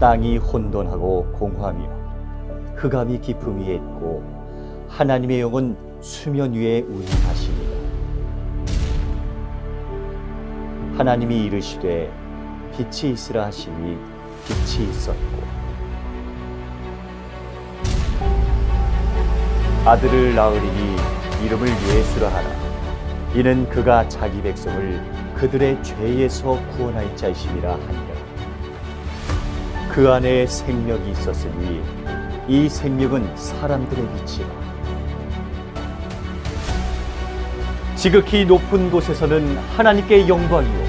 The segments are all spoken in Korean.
땅이 혼돈하고 공허하며 흑암이 깊음 위에 있고 하나님의 영은 수면 위에 운행하십니다. 하나님이 이르시되 빛이 있으라 하시니 빛이 있었고 아들을 낳으리니 이름을 예수라 하라. 이는 그가 자기 백성을 그들의 죄에서 구원할 자이심이라 하니라 그 안에 생명이 있었으니 이 생명은 사람들의 빛이라. 지극히 높은 곳에서는 하나님께 영광이요.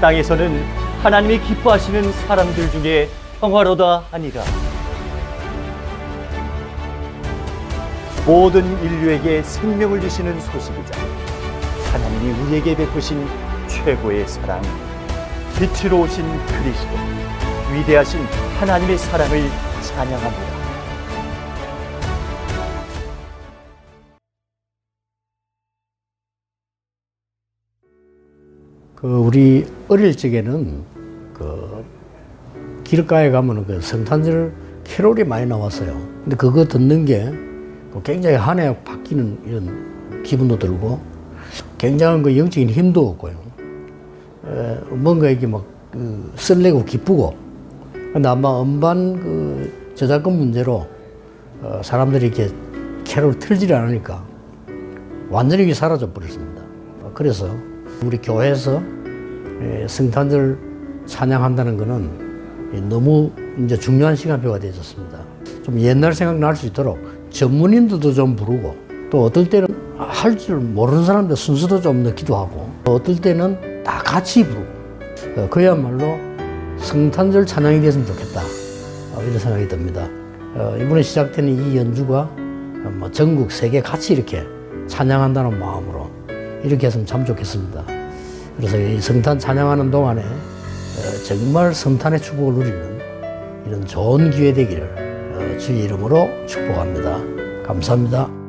땅에서는 하나님이 기뻐하시는 사람들 중에 평화로다 하니라. 모든 인류에게 생명을 주시는 소식이자 하나님이 우리에게 베푸신 최고의 사랑 빛으로 오신 그리스도 위대하신 하나님의 사랑을 찬양합니다. 그 우리 어릴 적에는 그 길가에 가면은 그 성탄절 캐롤이 많이 나왔어요. 근데 그거 듣는 게 굉장히 한 해 바뀌는 이런 기분도 들고 굉장한 그 영적인 힘도 얻고요. 에, 뭔가 이게 막그 설레고 기쁘고 근데 아마 음반 그 저작권 문제로 어, 사람들이 이렇게 캐롤 틀지를 않으니까 완전히 사라져 버렸습니다. 그래서 우리 교회에서 성탄절 찬양한다는 것은 너무 이제 중요한 시간표가 되어졌습니다. 좀 옛날 생각 날 수 있도록 전문인들도 좀 부르고 또 어떨 때는 할 줄 모르는 사람들 순서도 좀 넣기도 하고 어떨 때는 다 같이 부르고 어, 그야말로 성탄절 찬양이 됐으면 좋겠다 어, 이런 생각이 듭니다. 어, 이번에 시작되는 이 연주가 뭐 전국 세계 같이 이렇게 찬양한다는 마음으로 이렇게 했으면 참 좋겠습니다. 그래서 이 성탄 찬양하는 동안에 정말 성탄의 축복을 누리는 이런 좋은 기회 되기를 주의 이름으로 축복합니다. 감사합니다.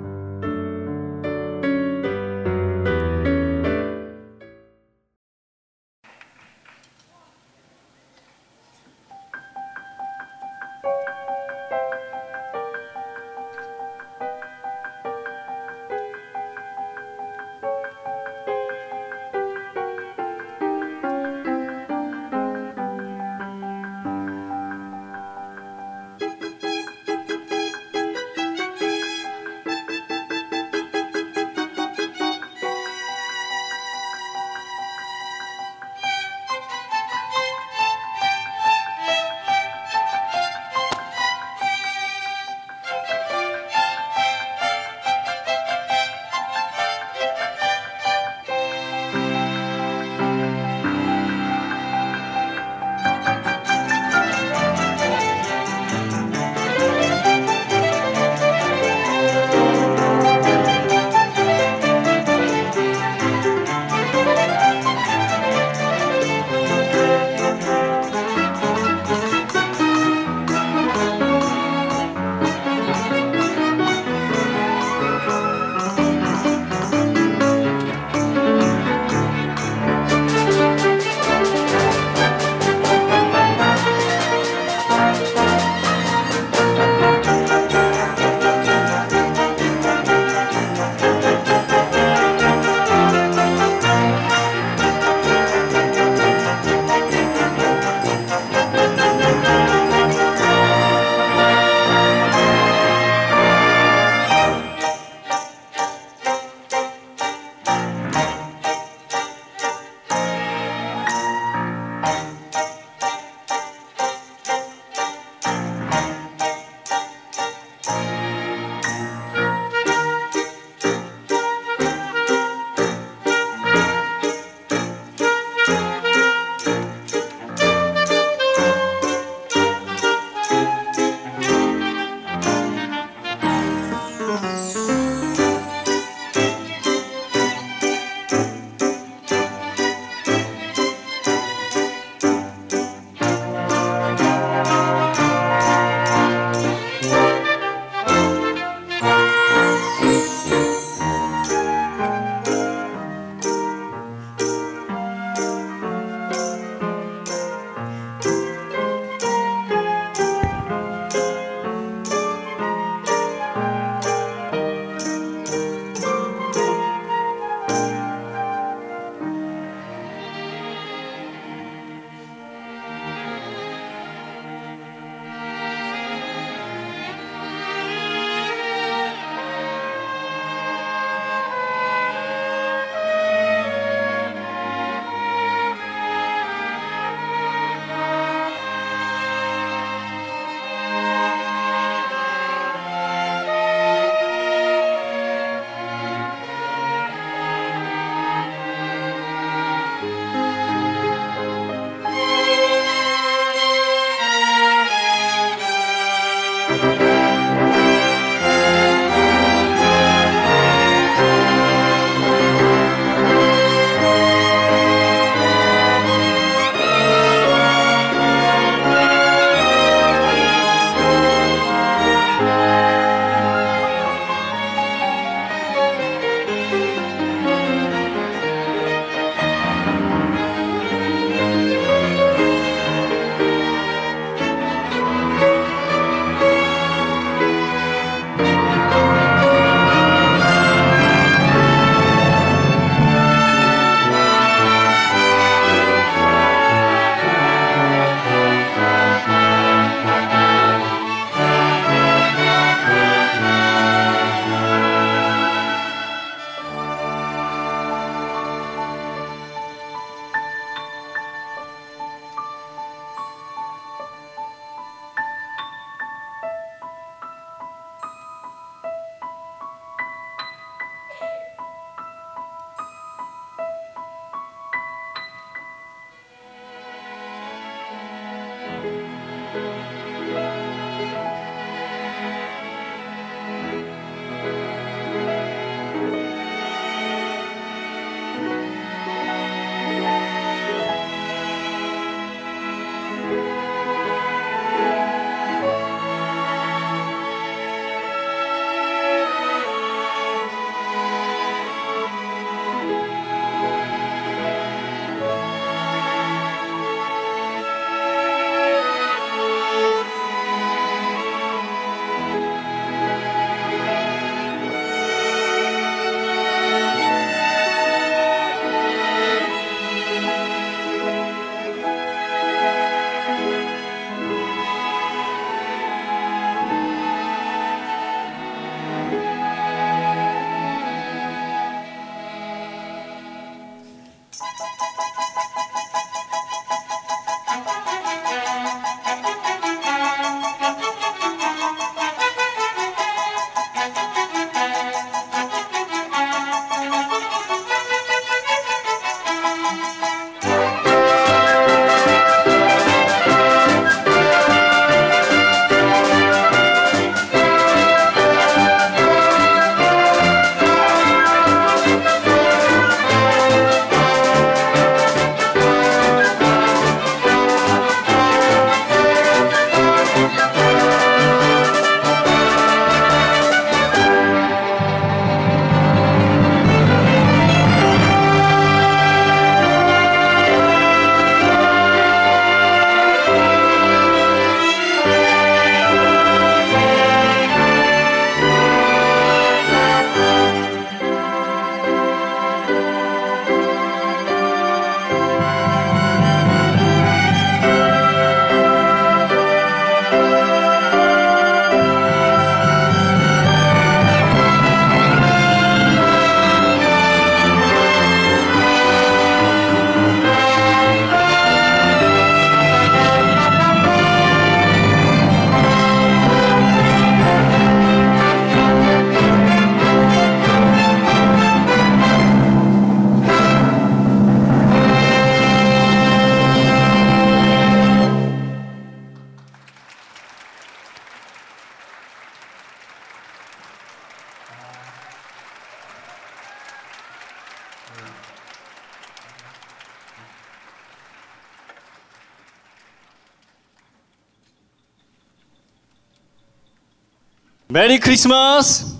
Merry Christmas!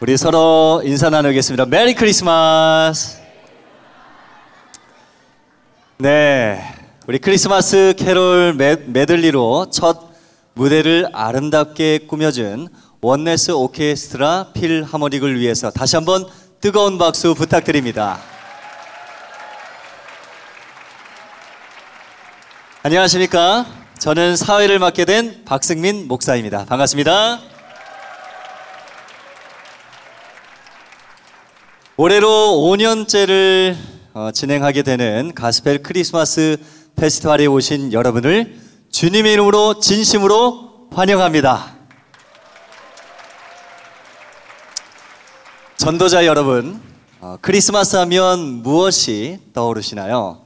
우리 서로 인사 나누겠습니다. Merry Christmas! 네. 우리 크리스마스 캐롤 메, 메들리로 첫 무대를 아름답게 꾸며준 원네스 오케스트라 필하모닉을 위해서 다시 한번 뜨거운 박수 부탁드립니다. 안녕하십니까? 저는 사회를 맡게 된 박승민 목사입니다. 반갑습니다. 올해로 5년째를 어, 진행하게 되는 가스펠 크리스마스 페스티벌에 오신 여러분을 주님의 이름으로 진심으로 환영합니다. 전도자 여러분, 어, 크리스마스 하면 무엇이 떠오르시나요?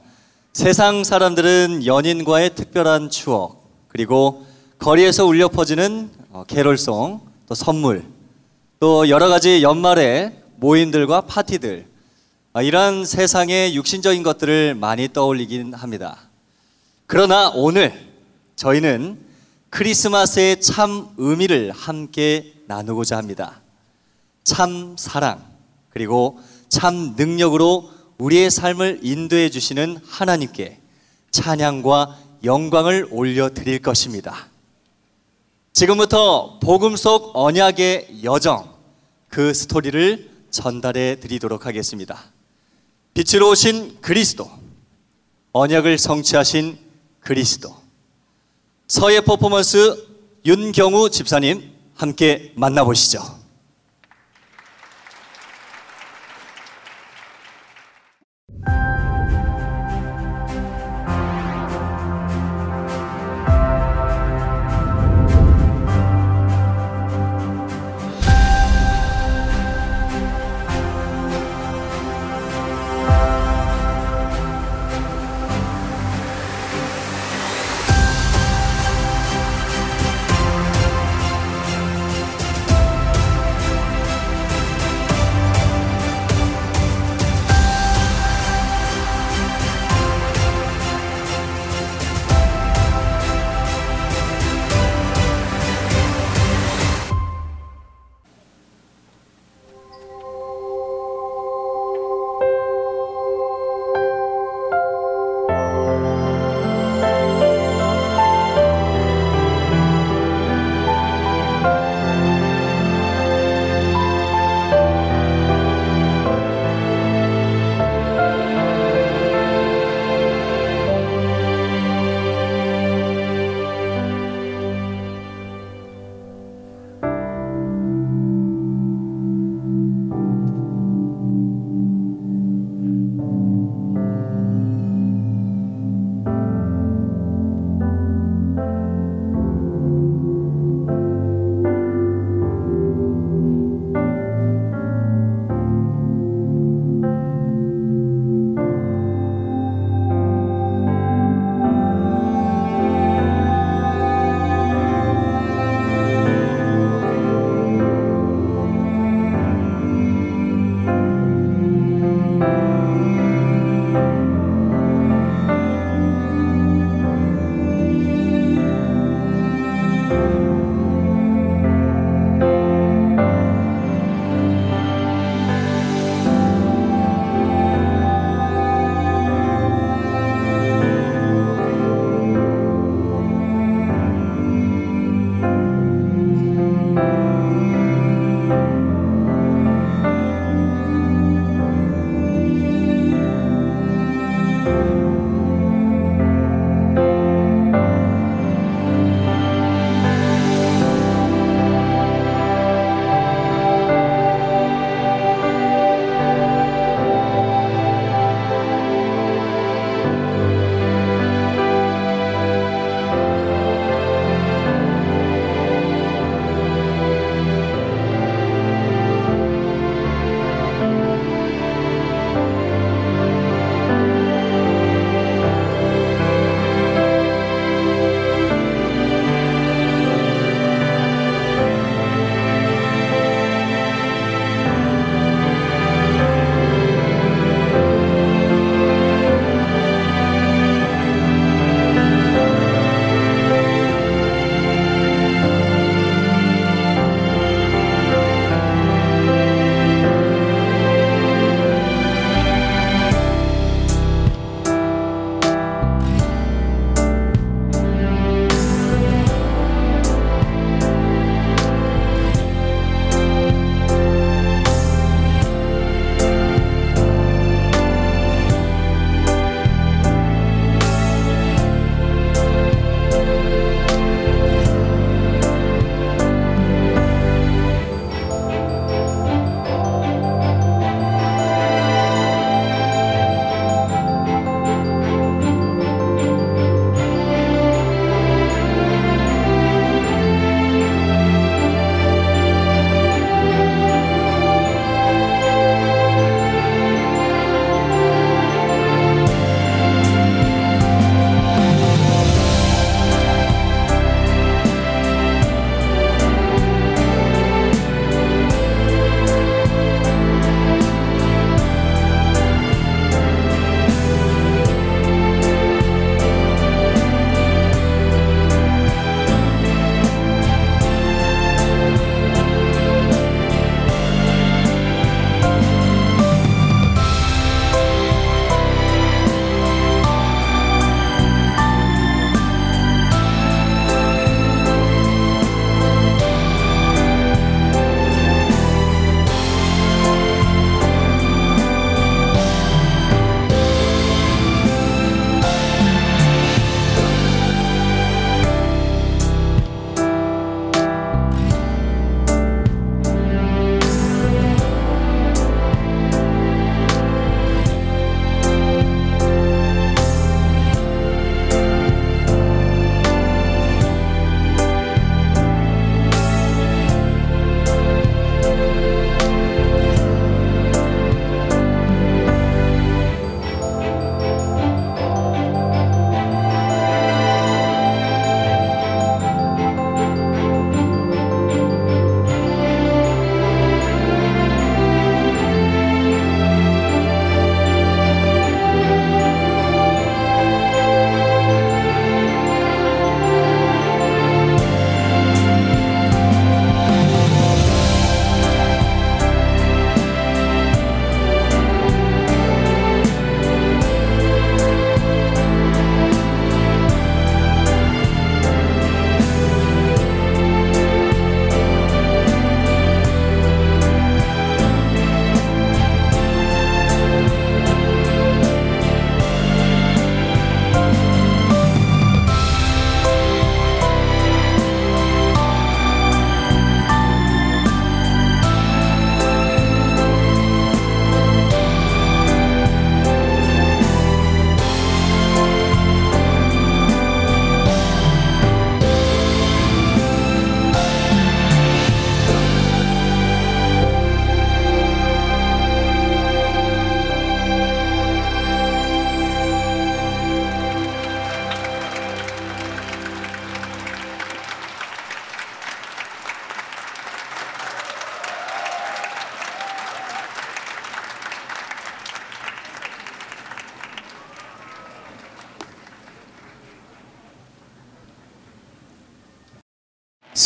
세상 사람들은 연인과의 특별한 추억, 그리고 거리에서 울려 퍼지는 어, 캐롤송, 또 선물, 또 여러 가지 연말에 모임들과 파티들, 아, 이런 세상의 육신적인 것들을 많이 떠올리긴 합니다. 그러나 오늘 저희는 크리스마스의 참 의미를 함께 나누고자 합니다. 참 사랑, 그리고 참 능력으로 우리의 삶을 인도해 주시는 하나님께 찬양과 영광을 올려 드릴 것입니다. 지금부터 복음 속 언약의 여정, 그 스토리를 전달해 드리도록 하겠습니다. 빛으로 오신 그리스도, 언약을 성취하신 그리스도, 서예 퍼포먼스 윤경우 집사님 함께 만나보시죠.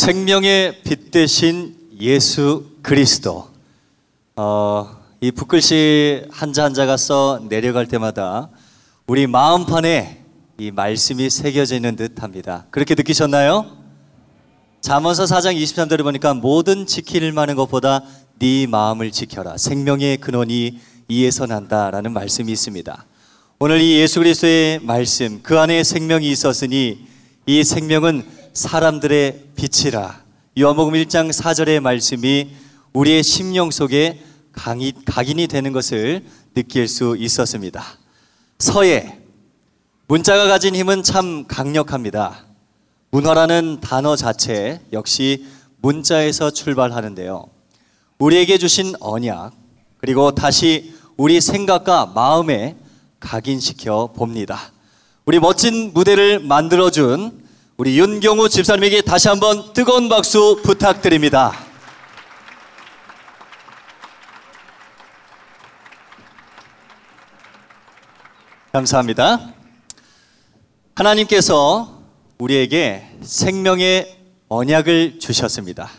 생명의 빛 대신 예수 그리스도. 어, 이 붓글씨 한자 한자가 써 내려갈 때마다 우리 마음판에 이 말씀이 새겨져 있는 듯 합니다. 그렇게 느끼셨나요? 잠언서 4장 23절을 보니까 모든 지킬 만한 것보다 네 마음을 지켜라. 생명의 근원이 이에서 난다라는 말씀이 있습니다. 오늘 이 예수 그리스도의 말씀 그 안에 생명이 있었으니 이 생명은 사람들의 빛이라. 요한복음 1장 4절의 말씀이 우리의 심령 속에 강이, 각인이 되는 것을 느낄 수 있었습니다. 서예 문자가 가진 힘은 참 강력합니다. 문화라는 단어 자체 역시 문자에서 출발하는데요. 우리에게 주신 언약, 그리고 다시 우리 생각과 마음에 각인시켜 봅니다. 우리 멋진 무대를 만들어준 우리 윤경우 집사님에게 다시 한번 뜨거운 박수 부탁드립니다. 감사합니다. 하나님께서 우리에게 생명의 언약을 주셨습니다.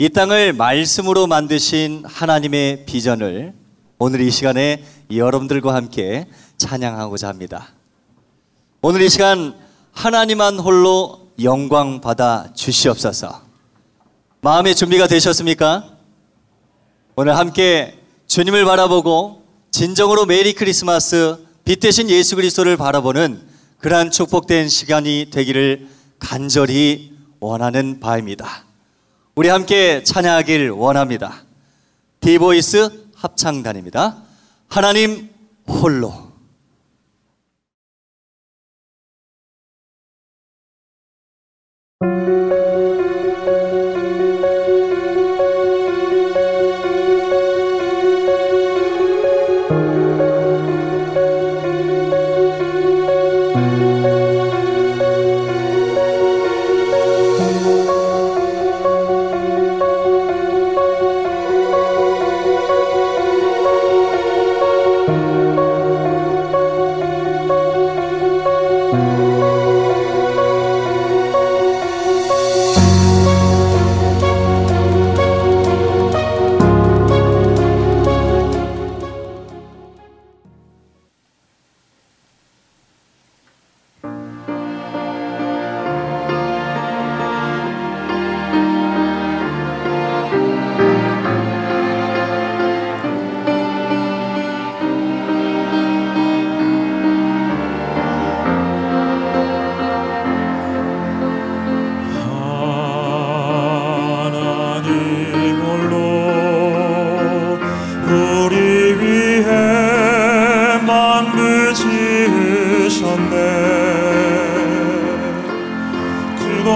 이 땅을 말씀으로 만드신 하나님의 비전을 오늘 이 시간에 여러분들과 함께 찬양하고자 합니다. 오늘 이 시간 하나님만 홀로 영광 받아 주시옵소서. 마음의 준비가 되셨습니까? 오늘 함께 주님을 바라보고 진정으로 메리 크리스마스 빛 대신 예수 그리스도를 바라보는 그러한 축복된 시간이 되기를 간절히 원하는 바입니다. 우리 함께 찬양하길 원합니다. 디보이스 합창단입니다. 하나님 홀로.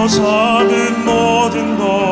작은 모든 것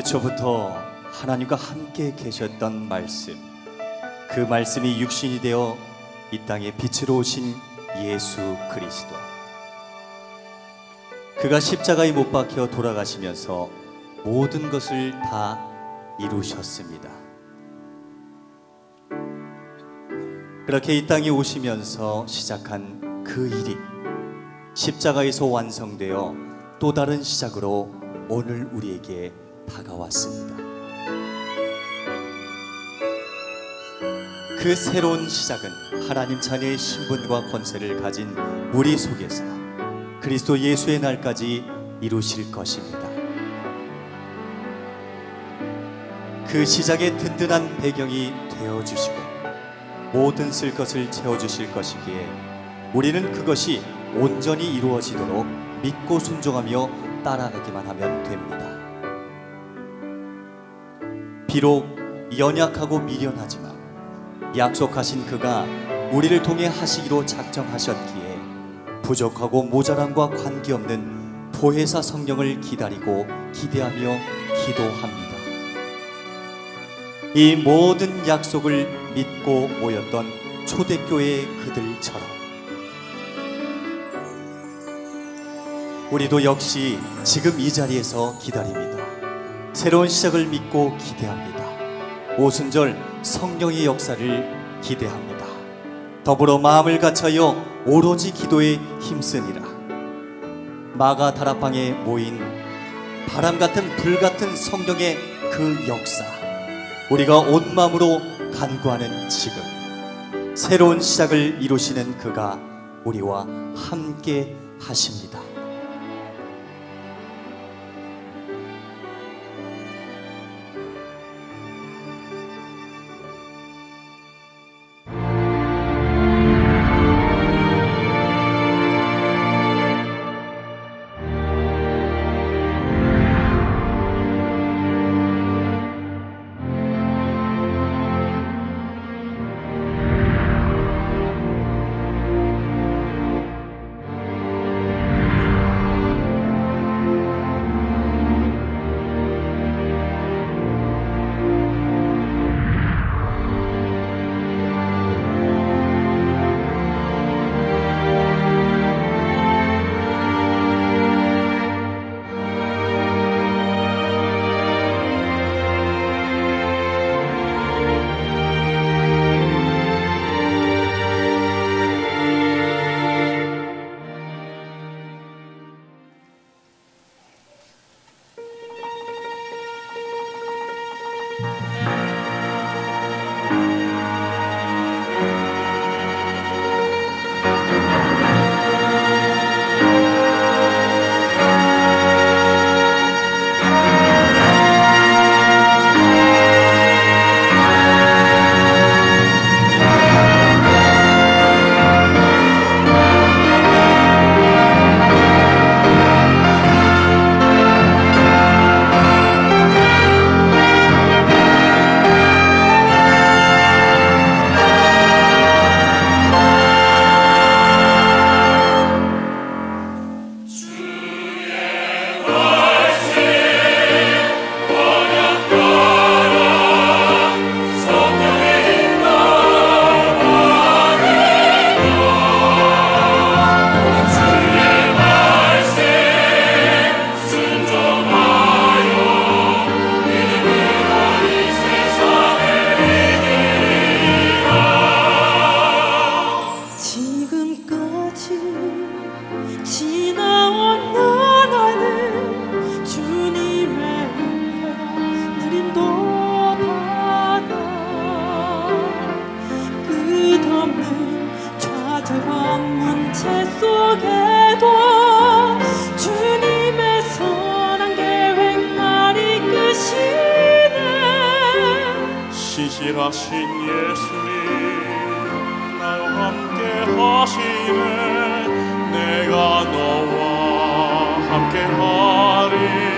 태초부터 하나님과 함께 계셨던 말씀, 그 말씀이 육신이 되어 이 땅에 빛으로 오신 예수 그리스도. 그가 십자가에 못 박혀 돌아가시면서 모든 것을 다 이루셨습니다. 그렇게 이 땅에 오시면서 시작한 그 일이 십자가에서 완성되어 또 다른 시작으로 오늘 우리에게 다가왔습니다. 그 새로운 시작은 하나님 자녀의 신분과 권세를 가진 우리 속에서 그리스도 예수의 날까지 이루실 것입니다. 그 시작의 든든한 배경이 되어 주시고 모든 쓸 것을 채워 주실 것이기에 우리는 그것이 온전히 이루어지도록 믿고 순종하며 따라가기만 하면 됩니다. 비록 연약하고 미련하지만 약속하신 그가 우리를 통해 하시기로 작정하셨기에 부족하고 모자람과 관계없는 보혜사 성령을 기다리고 기대하며 기도합니다. 이 모든 약속을 믿고 모였던 초대교회 그들처럼 우리도 역시 지금 이 자리에서 기다립니다. 새로운 시작을 믿고 기대합니다. 오순절 성령의 역사를 기대합니다. 더불어 마음을 갖춰여 오로지 기도에 힘쓰니라. 마가 다락방에 모인 바람 같은 불 같은 성령의 그 역사. 우리가 온 마음으로 간구하는 지금 새로운 시작을 이루시는 그가 우리와 함께 하십니다. 함께 하리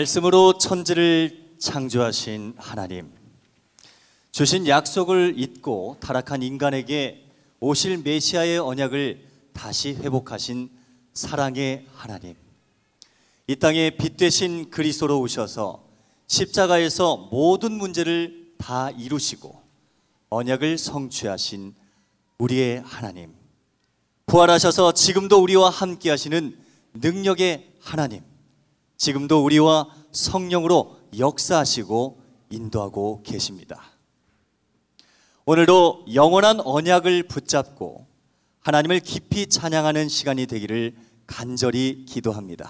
말씀으로 천지를 창조하신 하나님, 주신 약속을 잊고 타락한 인간에게 오실 메시아의 언약을 다시 회복하신 사랑의 하나님, 이 땅에 빛 되신 그리스도로 오셔서 십자가에서 모든 문제를 다 이루시고 언약을 성취하신 우리의 하나님, 부활하셔서 지금도 우리와 함께 하시는 능력의 하나님, 지금도 우리와 성령으로 역사하시고 인도하고 계십니다. 오늘도 영원한 언약을 붙잡고 하나님을 깊이 찬양하는 시간이 되기를 간절히 기도합니다.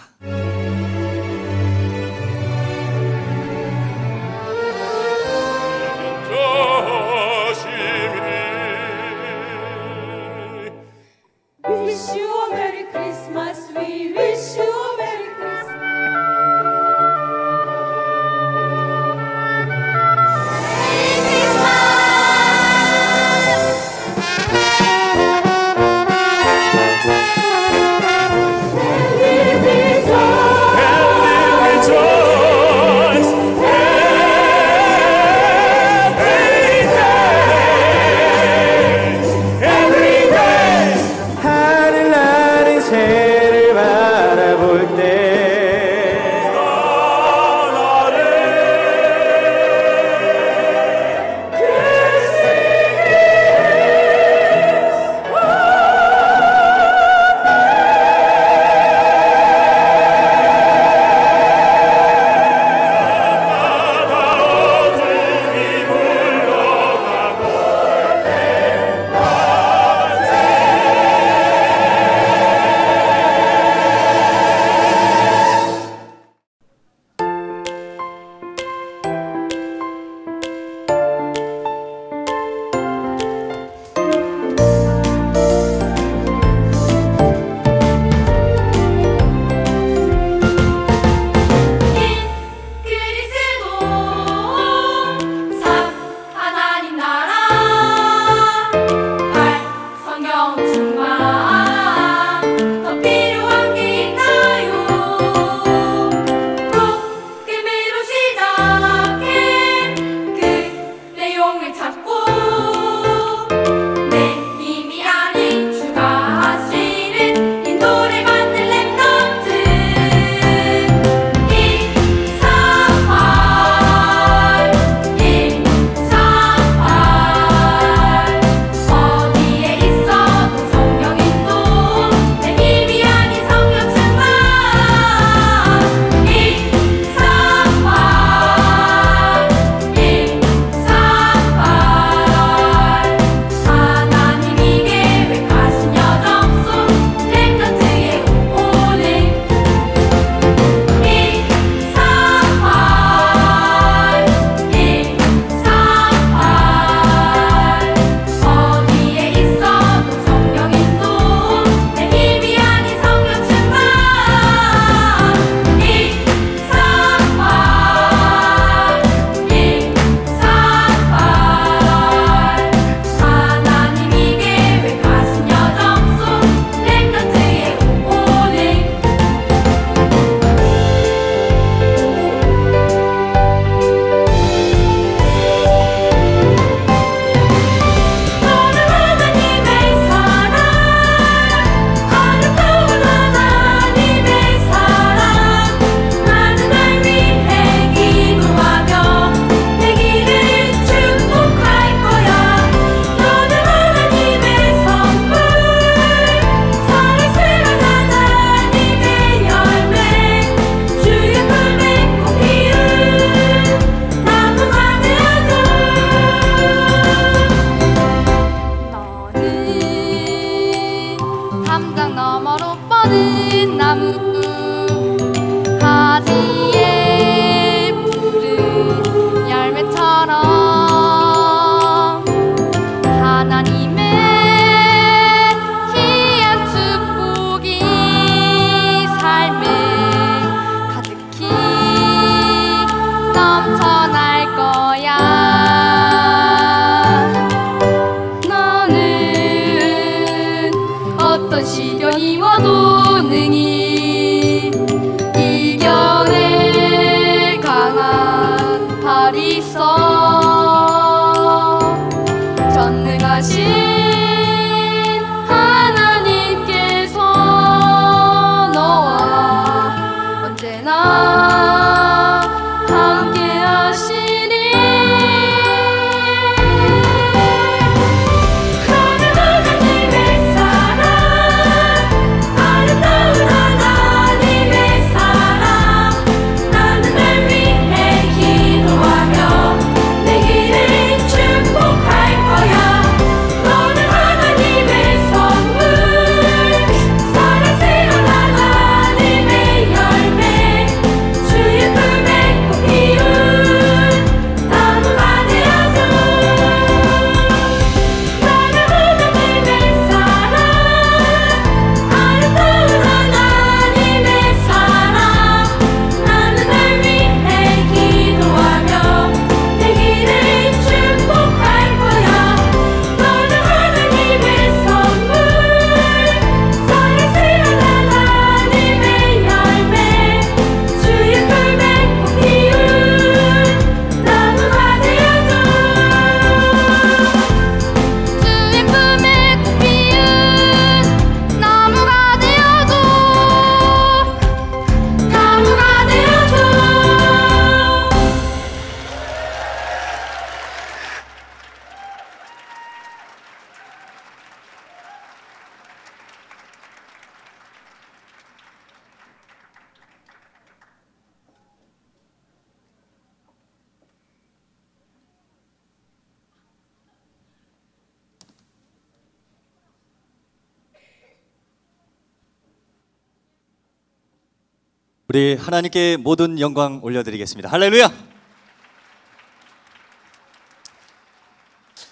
우리 하나님께 모든 영광 올려드리겠습니다. 할렐루야!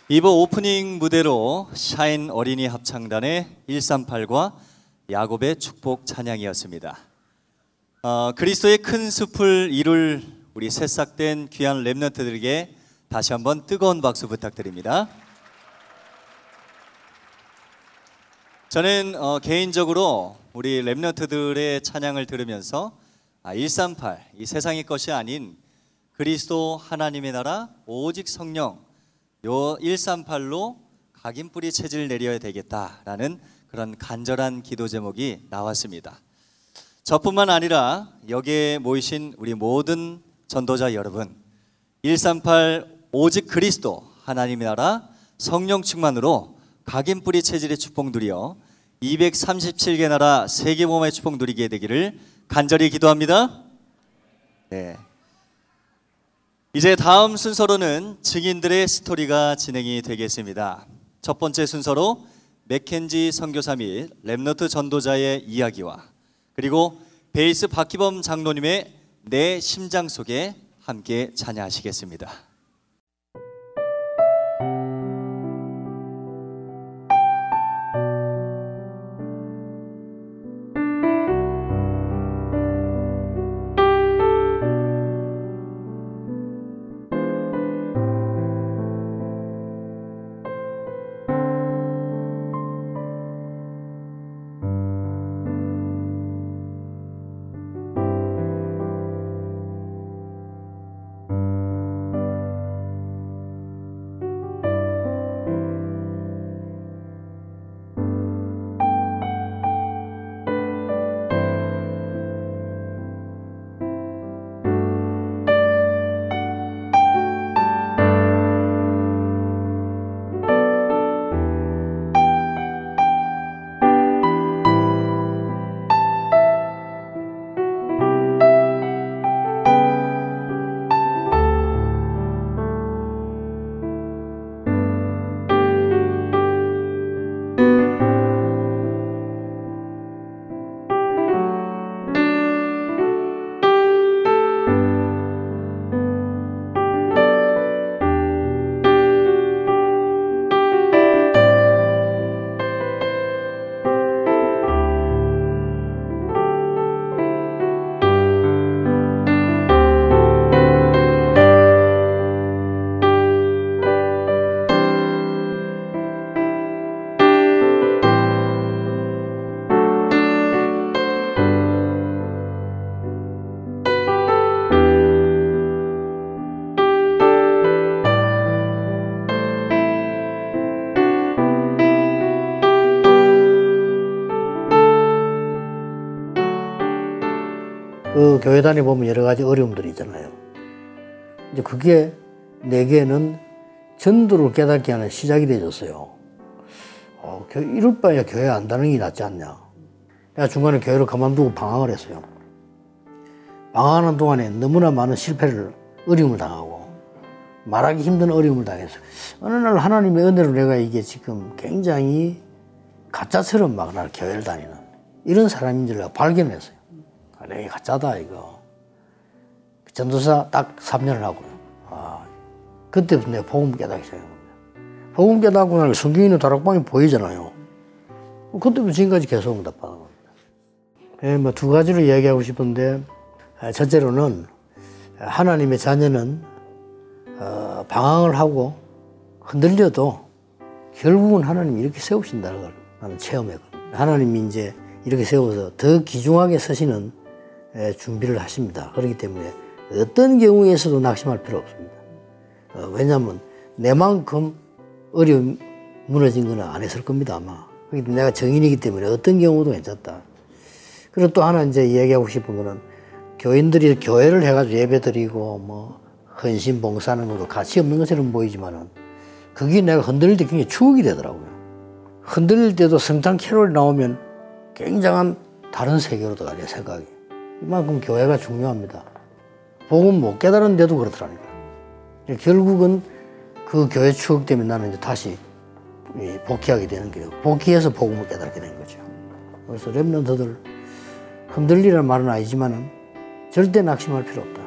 이번 오프닝 무대로 샤인 어린이 합창단의 138과 야곱의 축복 찬양이었습니다. 어, 그리스도의 큰 숲을 이룰 우리 새싹된 귀한 랩런트들에게 다시 한번 뜨거운 박수 부탁드립니다. 저는 어, 개인적으로 우리 랩런트들의 찬양을 들으면서 아, 138, 이 세상의 것이 아닌 그리스도 하나님의 나라 오직 성령 요 138로 각인 뿌리 체질 내려야 되겠다라는 그런 간절한 기도 제목이 나왔습니다. 저뿐만 아니라 여기에 모이신 우리 모든 전도자 여러분 138 오직 그리스도 하나님의 나라 성령 충만으로 각인 뿌리 체질의 축복 누리어 237개 나라 세계 보험의 축복 누리게 되기를 간절히 기도합니다. 네. 이제 다음 순서로는 증인들의 스토리가 진행이 되겠습니다. 첫 번째 순서로 맥켄지 선교사 및 랩너트 전도자의 이야기와 그리고 베이스 박기범 장로님의 내 심장 속에 함께 찬양하시겠습니다. 그 교회 다니 보면 여러 가지 어려움들이 있잖아요. 이제 그게 내게는 전도를 깨닫게 하는 시작이 되어졌어요. 어, 교- 이럴 바에야 교회 안 다니는 게 낫지 않냐. 내가 중간에 교회를 그만두고 방황을 했어요. 방황하는 동안에 너무나 많은 실패를, 어려움을 당하고, 말하기 힘든 어려움을 당했어요. 어느 날 하나님의 은혜로 내가 이게 지금 굉장히 가짜처럼 막 날 교회를 다니는 이런 사람인 줄 내가 발견했어요. 아, 내가 이게 가짜다, 이거. 전도사 딱 3년을 하고요. 아, 그때부터 내가 복음 깨닫기 시작한 겁니다. 복음 깨닫고 나면 성경 있는 다락방이 보이잖아요. 그때부터 지금까지 계속 응답받은 겁니다. 예, 뭐두 가지로 이야기하고 싶은데, 아, 첫째로는 하나님의 자녀는 어, 방황을 하고 흔들려도 결국은 하나님이 이렇게 세우신다는 걸 나는 체험했거든요. 하나님이 이제 이렇게 세워서 더 귀중하게 서시는 에, 준비를 하십니다. 그렇기 때문에 어떤 경우에서도 낙심할 필요 없습니다. 어, 왜냐하면 내만큼 어려움 무너진 거는 안 했을 겁니다 아마. 때문에 내가 정인이기 때문에 어떤 경우도 괜찮다. 그리고 또 하나 이제 이야기하고 싶은 거는 교인들이 교회를 해가지고 예배 드리고 뭐 헌신 봉사하는 것도 가치 없는 것처럼 보이지만은 그게 내가 흔들릴 때 굉장히 추억이 되더라고요. 흔들릴 때도 성탄 캐롤이 나오면 굉장한 다른 세계로 들어가 내 생각이. 이만큼 교회가 중요합니다. 복음 못 깨달은데도 그렇더라니까. 결국은 그 교회 추억 때문에 나는 이제 다시 이 복귀하게 되는 거예요. 복귀해서 복음을 깨닫게 된 거죠. 그래서 랩런트들 흔들리라는 말은 아니지만은 절대 낙심할 필요 없다.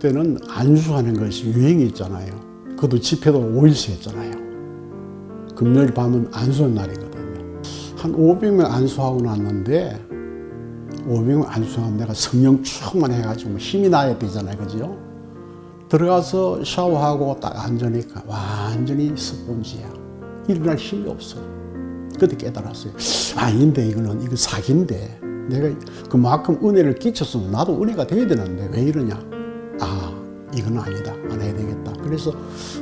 때는 안수하는 것이 유행이 있잖아요. 그것도 집회도 5일씩 했잖아요. 금요일 밤은 안수한 날이거든요. 한 500명 안수하고 났는데 500명 안수하면 내가 성령 충만 해가지고 뭐 힘이 나야 되잖아요. 그죠? 들어가서 샤워하고 딱 앉으니까 완전히 스폰지야. 일어날 힘이 없어. 그때 깨달았어요. 아닌데 이거는 이거 사기인데 내가 그만큼 은혜를 끼쳤으면 나도 은혜가 돼야 되는데 왜 이러냐? 아 이건 아니다. 안 해야 되겠다. 그래서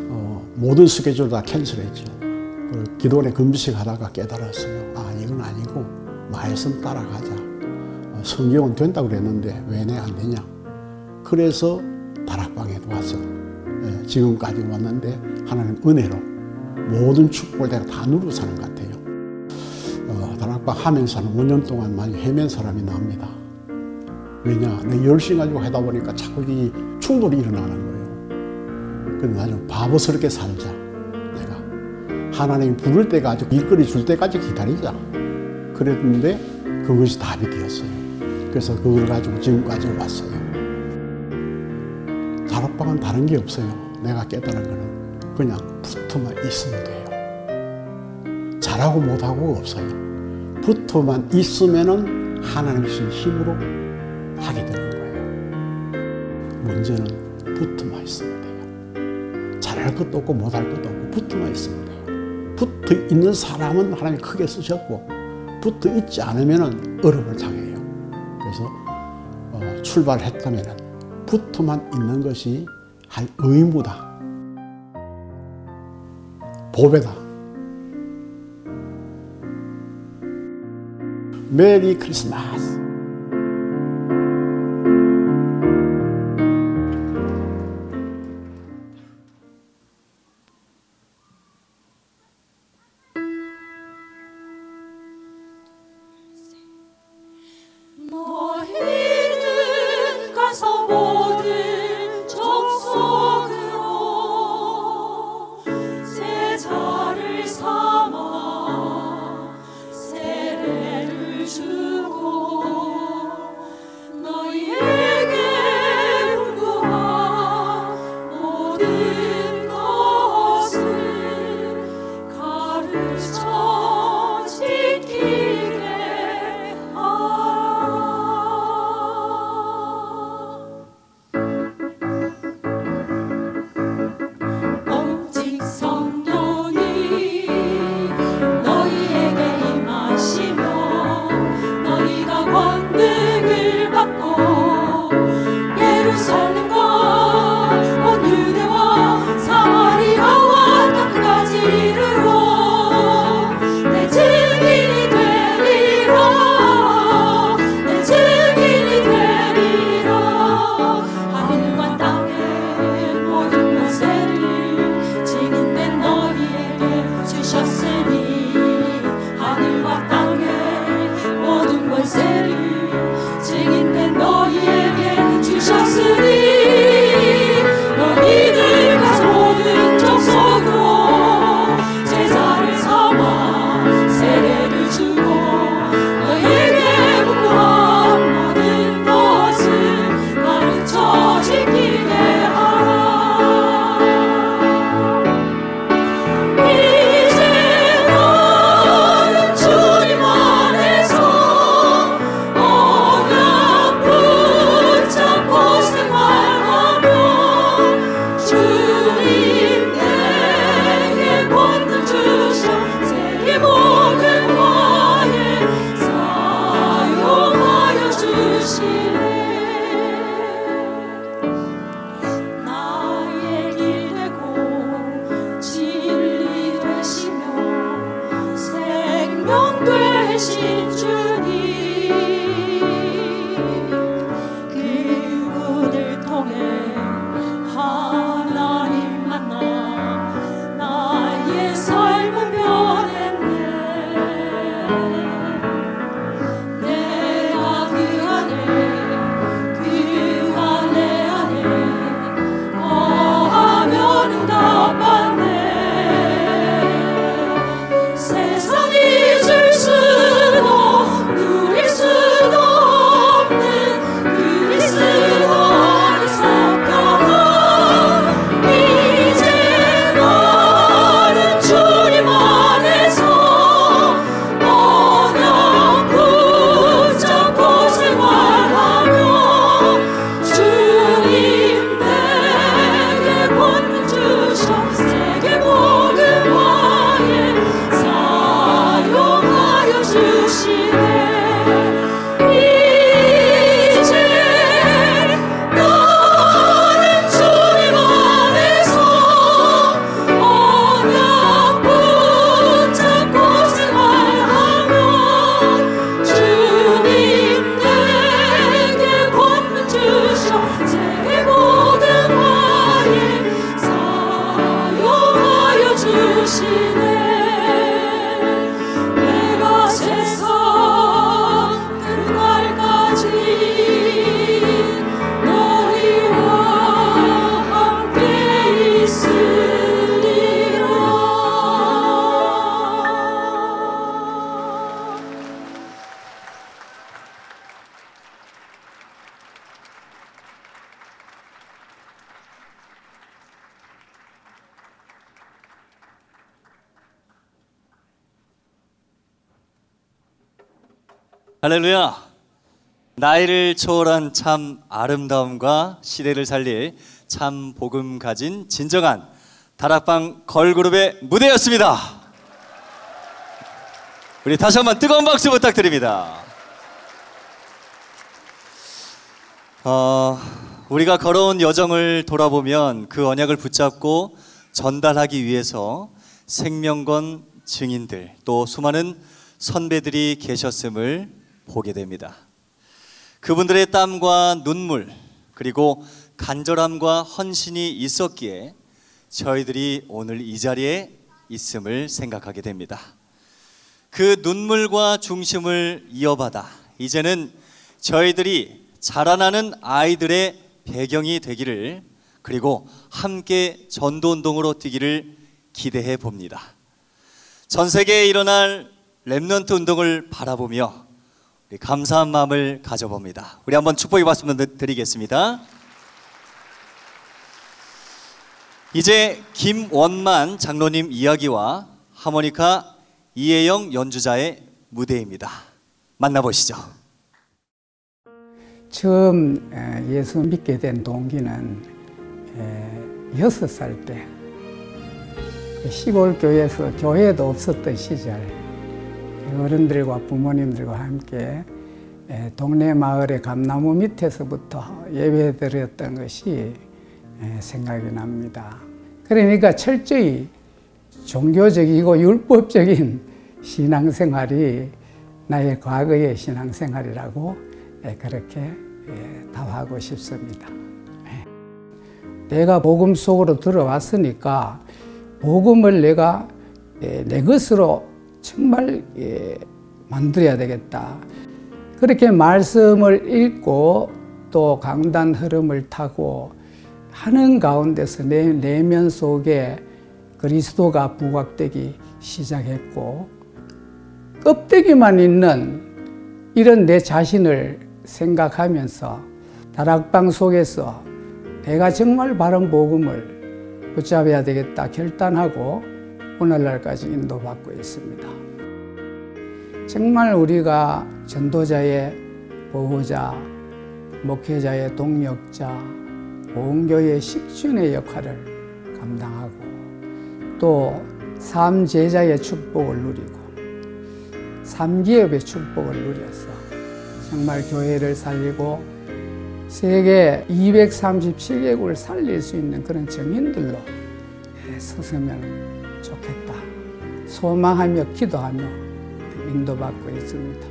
어, 모든 스케줄 다 캔슬했죠. 그 기도원에 금식 하다가 깨달았어요. 아 이건 아니고 말씀 따라가자. 어, 성경은 된다 고 그랬는데 왜 내 안 되냐? 그래서 다락방에도 와서 예, 지금까지 왔는데 하나님 은혜로 모든 축복을 내가 다 누리고 사는 것 같아요. 어, 다락방 하면서는 5년 동안 많이 헤맨 사람이 납니다. 왜냐? 내 열심히 가지고 하다 보니까 자꾸 이 충돌이 일어나는 거예요. 근데 나좀 바보스럽게 살자. 내가. 하나님이 부를 때까지, 일거리 줄 때까지 기다리자. 그랬는데 그것이 답이 되었어요. 그래서 그걸 가지고 지금까지 왔어요. 다락방은 다른 게 없어요. 내가 깨달은 거는 그냥 붙어만 있으면 돼요. 잘하고 못하고 없어요. 붙어만 있으면은 하나님 주신 힘으로. 문제는 붙어만 있으면 돼요. 잘할 것도 없고 못할 것도 없고 붙어만 있으면 돼요. 붙어 있는 사람은 하나님이 크게 쓰셨고 붙어 있지 않으면은 어려움을 당해요. 그래서 어, 출발했다면은 붙어만 있는 것이 할 의무다. 보배다. 메리 크리스마스. 초월한 참 아름다움과 시대를 살릴 참 복음 가진 진정한 다락방 걸그룹의 무대였습니다. 우리 다시 한번 뜨거운 박수 부탁드립니다. 어, 우리가 걸어온 여정을 돌아보면 그 언약을 붙잡고 전달하기 위해서 생명건 증인들 또 수많은 선배들이 계셨음을 보게 됩니다. 그분들의 땀과 눈물 그리고 간절함과 헌신이 있었기에 저희들이 오늘 이 자리에 있음을 생각하게 됩니다. 그 눈물과 중심을 이어받아 이제는 저희들이 자라나는 아이들의 배경이 되기를 그리고 함께 전도 운동으로 뛰기를 기대해 봅니다. 전 세계에 일어날 remnant 운동을 바라보며 감사한 마음을 가져봅니다. 우리 한번 축복의 말씀 드리겠습니다. 이제 김원만 장로님 이야기와 하모니카 이혜영 연주자의 무대입니다. 만나보시죠. 처음 에, 예수 믿게 된 동기는 에, 여섯 살 때, 그 시골 교회에서 교회도 없었던 시절, 어른들과 부모님들과 함께 에, 동네 마을의 감나무 밑에서부터 예배 드렸던 것이 에, 생각이 납니다. 그러니까 철저히 종교적이고 율법적인 신앙생활이 나의 과거의 신앙생활이라고 예, 그렇게 예, 답하고 싶습니다. 예. 내가 복음 속으로 들어왔으니까 복음을 내가 내 것으로 정말 만들어야 되겠다. 그렇게 말씀을 읽고 또 강단 흐름을 타고 하는 가운데서 내 내면 속에 그리스도가 부각되기 시작했고 껍데기만 있는 이런 내 자신을 생각하면서 다락방 속에서 내가 정말 바른 복음을 붙잡아야 되겠다 결단하고 오늘날까지 인도받고 있습니다. 정말 우리가 전도자의 보호자, 목회자의 동력자, 보험교의 식준의 역할을 감당하고 또 삼제자의 축복을 누리고 삼기업의 축복을 누려서 정말 교회를 살리고 세계 237개국을 살릴 수 있는 그런 정인들로 서서면. 소망하며 기도하며 인도받고 있습니다.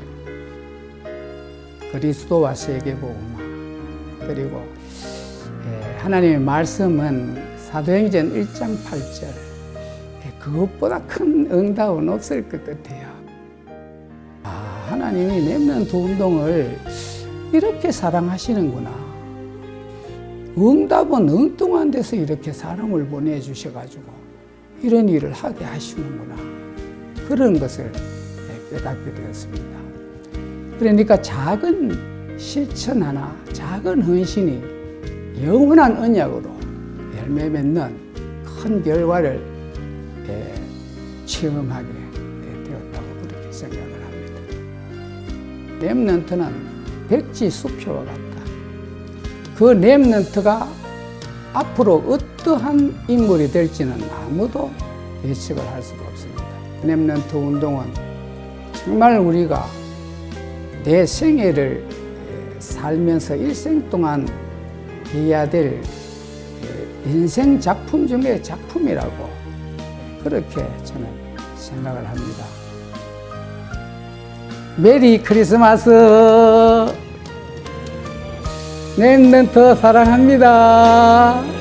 그리스도와 세계복음화 그리고 하나님의 말씀은 사도행전 1장 8절 그것보다 큰 응답은 없을 것 같아요. 아, 하나님이 렘넌트 운동을 이렇게 사랑하시는구나. 응답은 엉뚱한 데서 이렇게 사람을 보내주셔가지고 이런 일을 하게 하시는구나. 그런 것을 깨닫게 되었습니다. 그러니까 작은 실천 하나, 작은 헌신이 영원한 언약으로 열매 맺는 큰 결과를 체험하게 되었다고 그렇게 생각을 합니다. 렘넌트는 백지 수표와 같다. 그 렘넌트가 앞으로 어떠한 인물이 될지는 아무도 예측을 할 수가 없습니다. 렘넌트 운동은 정말 우리가 내 생애를 살면서 일생 동안 해야 될 인생 작품 중의 작품이라고 그렇게 저는 생각을 합니다. 메리 크리스마스! 렘넌트 사랑합니다.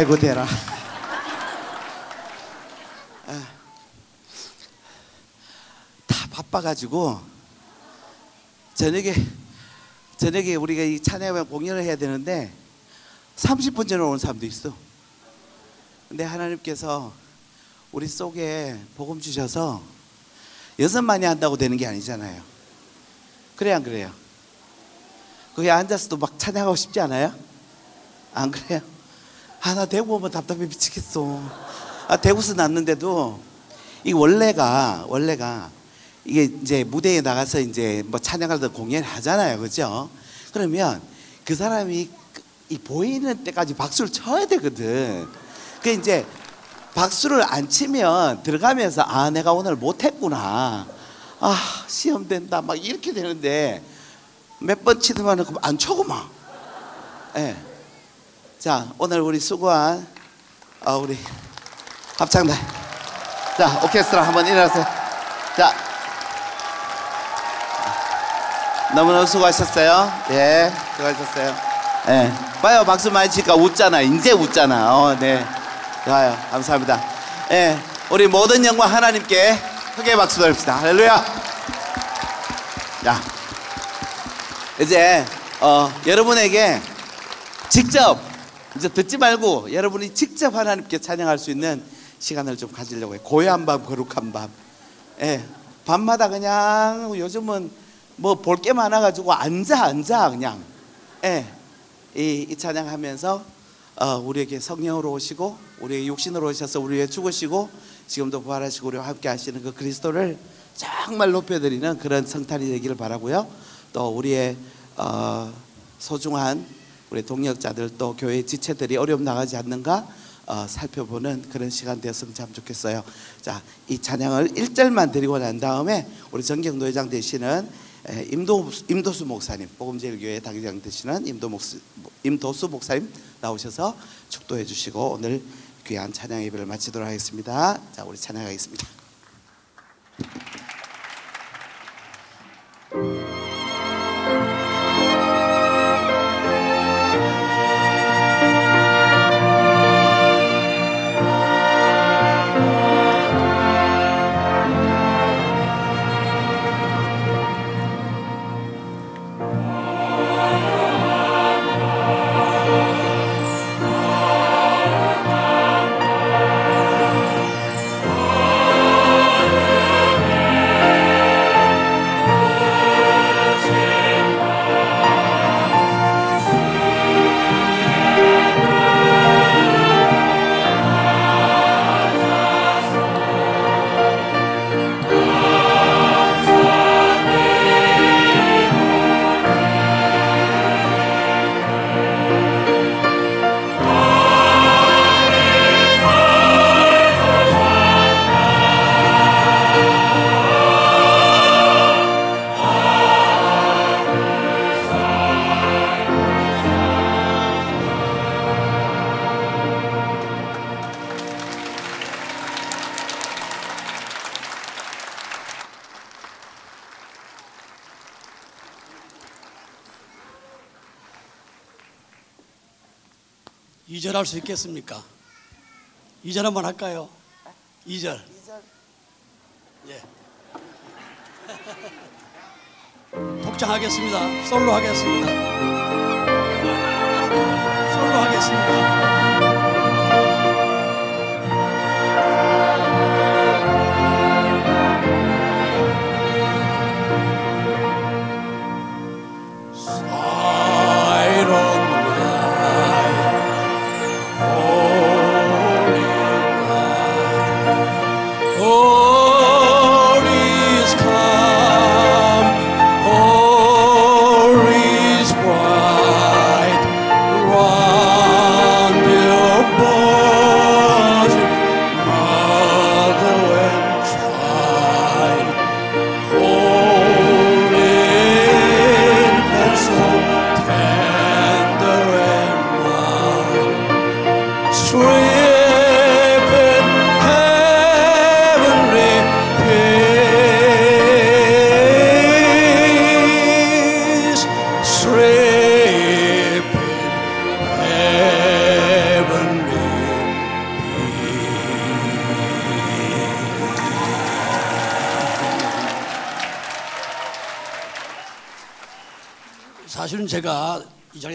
아이고 대라. 아, 다 바빠가지고 저녁에 저녁에 우리가 이 찬양회 공연을 해야 되는데 30분 전에 오는 사람도 있어. 근데 하나님께서 우리 속에 복음 주셔서 여섯만이 한다고 되는 게 아니잖아요. 그래 안 그래요? 거기 앉아서도 막 찬양하고 싶지 않아요? 안 그래요? 아 나 대구 오면 답답해 미치겠어. 아 대구에서 났는데도 이 원래가 원래가 이게 이제 무대에 나가서 이제 뭐 찬양할 때 공연 하잖아요, 그죠? 그러면 그 사람이 이 보이는 때까지 박수를 쳐야 되거든. 그 이제 박수를 안 치면 들어가면서 아 내가 오늘 못했구나. 아 시험 된다 막 이렇게 되는데 몇 번 치더만은 안 쳐고 막. 예. 자 오늘 우리 수고한 아 우리 합창단. 자 오케스트라 한번 일어나세요. 자 너무너무 수고하셨어요. 예, 수고하셨어요. 예, 봐요 박수 많이 치니까 웃잖아. 이제 웃잖아. 어, 네. 좋아요. 감사합니다. 예, 우리 모든 영광 하나님께 크게 박수 드립시다. 할렐루야. 자, 이제 어, 여러분에게 직접 이제 듣지 말고 여러분이 직접 하나님께 찬양할 수 있는 시간을 좀 가지려고 해요. 고요한 밤, 거룩한 밤. 예, 밤마다 그냥 요즘은 뭐 볼 게 많아가지고 앉아 앉아 그냥. 예, 이, 이 찬양하면서 어, 우리에게 성령으로 오시고 우리의 육신으로 오셔서 우리 위해 죽으시고 지금도 부활하시고 우리와 함께 하시는 그 그리스도를 정말 높여드리는 그런 성탄이 되기를 바라고요. 또 우리의 어, 소중한 우리 동역자들 또 교회 지체들이 어려움 나가지 않는가 어, 살펴보는 그런 시간 되었으면 참 좋겠어요. 자, 이 찬양을 1절만 드리고 난 다음에 우리 정경노회장 되시는 에, 임도, 임도수 목사님, 복음제일교회 당회장 되시는 임도 목수, 임도수 목사님 나오셔서 축도해 주시고 오늘 귀한 찬양 예배를 마치도록 하겠습니다. 자, 우리 찬양하겠습니다. 할수 있겠습니까? 이절 한번 할까요? 이절 예. 독창하겠습니다. 솔로 하겠습니다. 솔로 하겠습니다.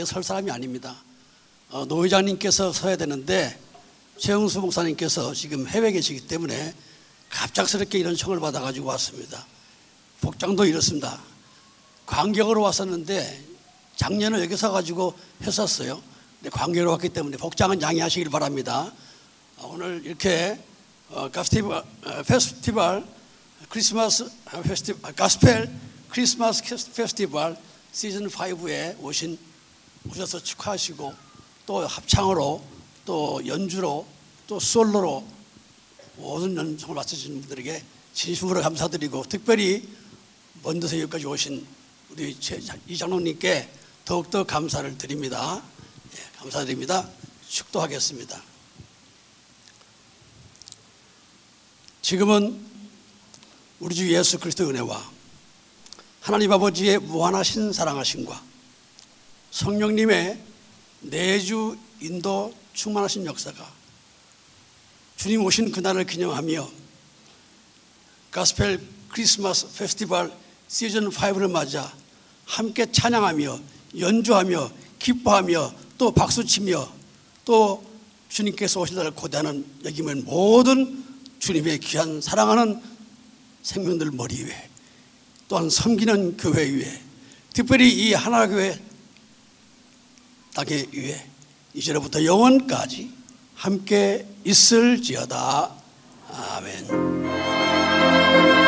자리에 설 사람이 아닙니다. 어, 노 회장님께서 서야 되는데 최영수 목사님께서 지금 해외에 계시기 때문에 갑작스럽게 이런 청을 받아가지고 왔습니다. 복장도 이렇습니다. 관객으로 왔었는데 작년에 여기 서가지고 했었어요. 근데 관객으로 왔기 때문에 복장은 양해하시길 바랍니다. 어, 오늘 이렇게 어, 가스티벌, 어, 페스티벌 크리스마스 아, 페스티 아, 가스펠 크리스마스 페스티벌 시즌 5에 오신 오셔서 축하하시고 또 합창으로 또 연주로 또 솔로로 모든 연성을 맡으시는 분들에게 진심으로 감사드리고 특별히 먼 데서 여기까지 오신 우리 최- 이장로님께 더욱더 감사를 드립니다. 예, 감사드립니다. 축도하겠습니다. 지금은 우리 주 예수 그리스도 은혜와 하나님 아버지의 무한하신 사랑하심과 성령님의 내주 인도 충만하신 역사가 주님 오신 그날을 기념하며 가스펠 크리스마스 페스티벌 시즌 5를 맞아 함께 찬양하며 연주하며 기뻐하며 또 박수치며 또 주님께서 오실 날을 고대하는 여기면 모든 주님의 귀한 사랑하는 생명들 머리 위에 또한 섬기는 교회 위에 특별히 이 하나교회 땅에 위에 이제로부터 영원까지 함께 있을지어다 아멘.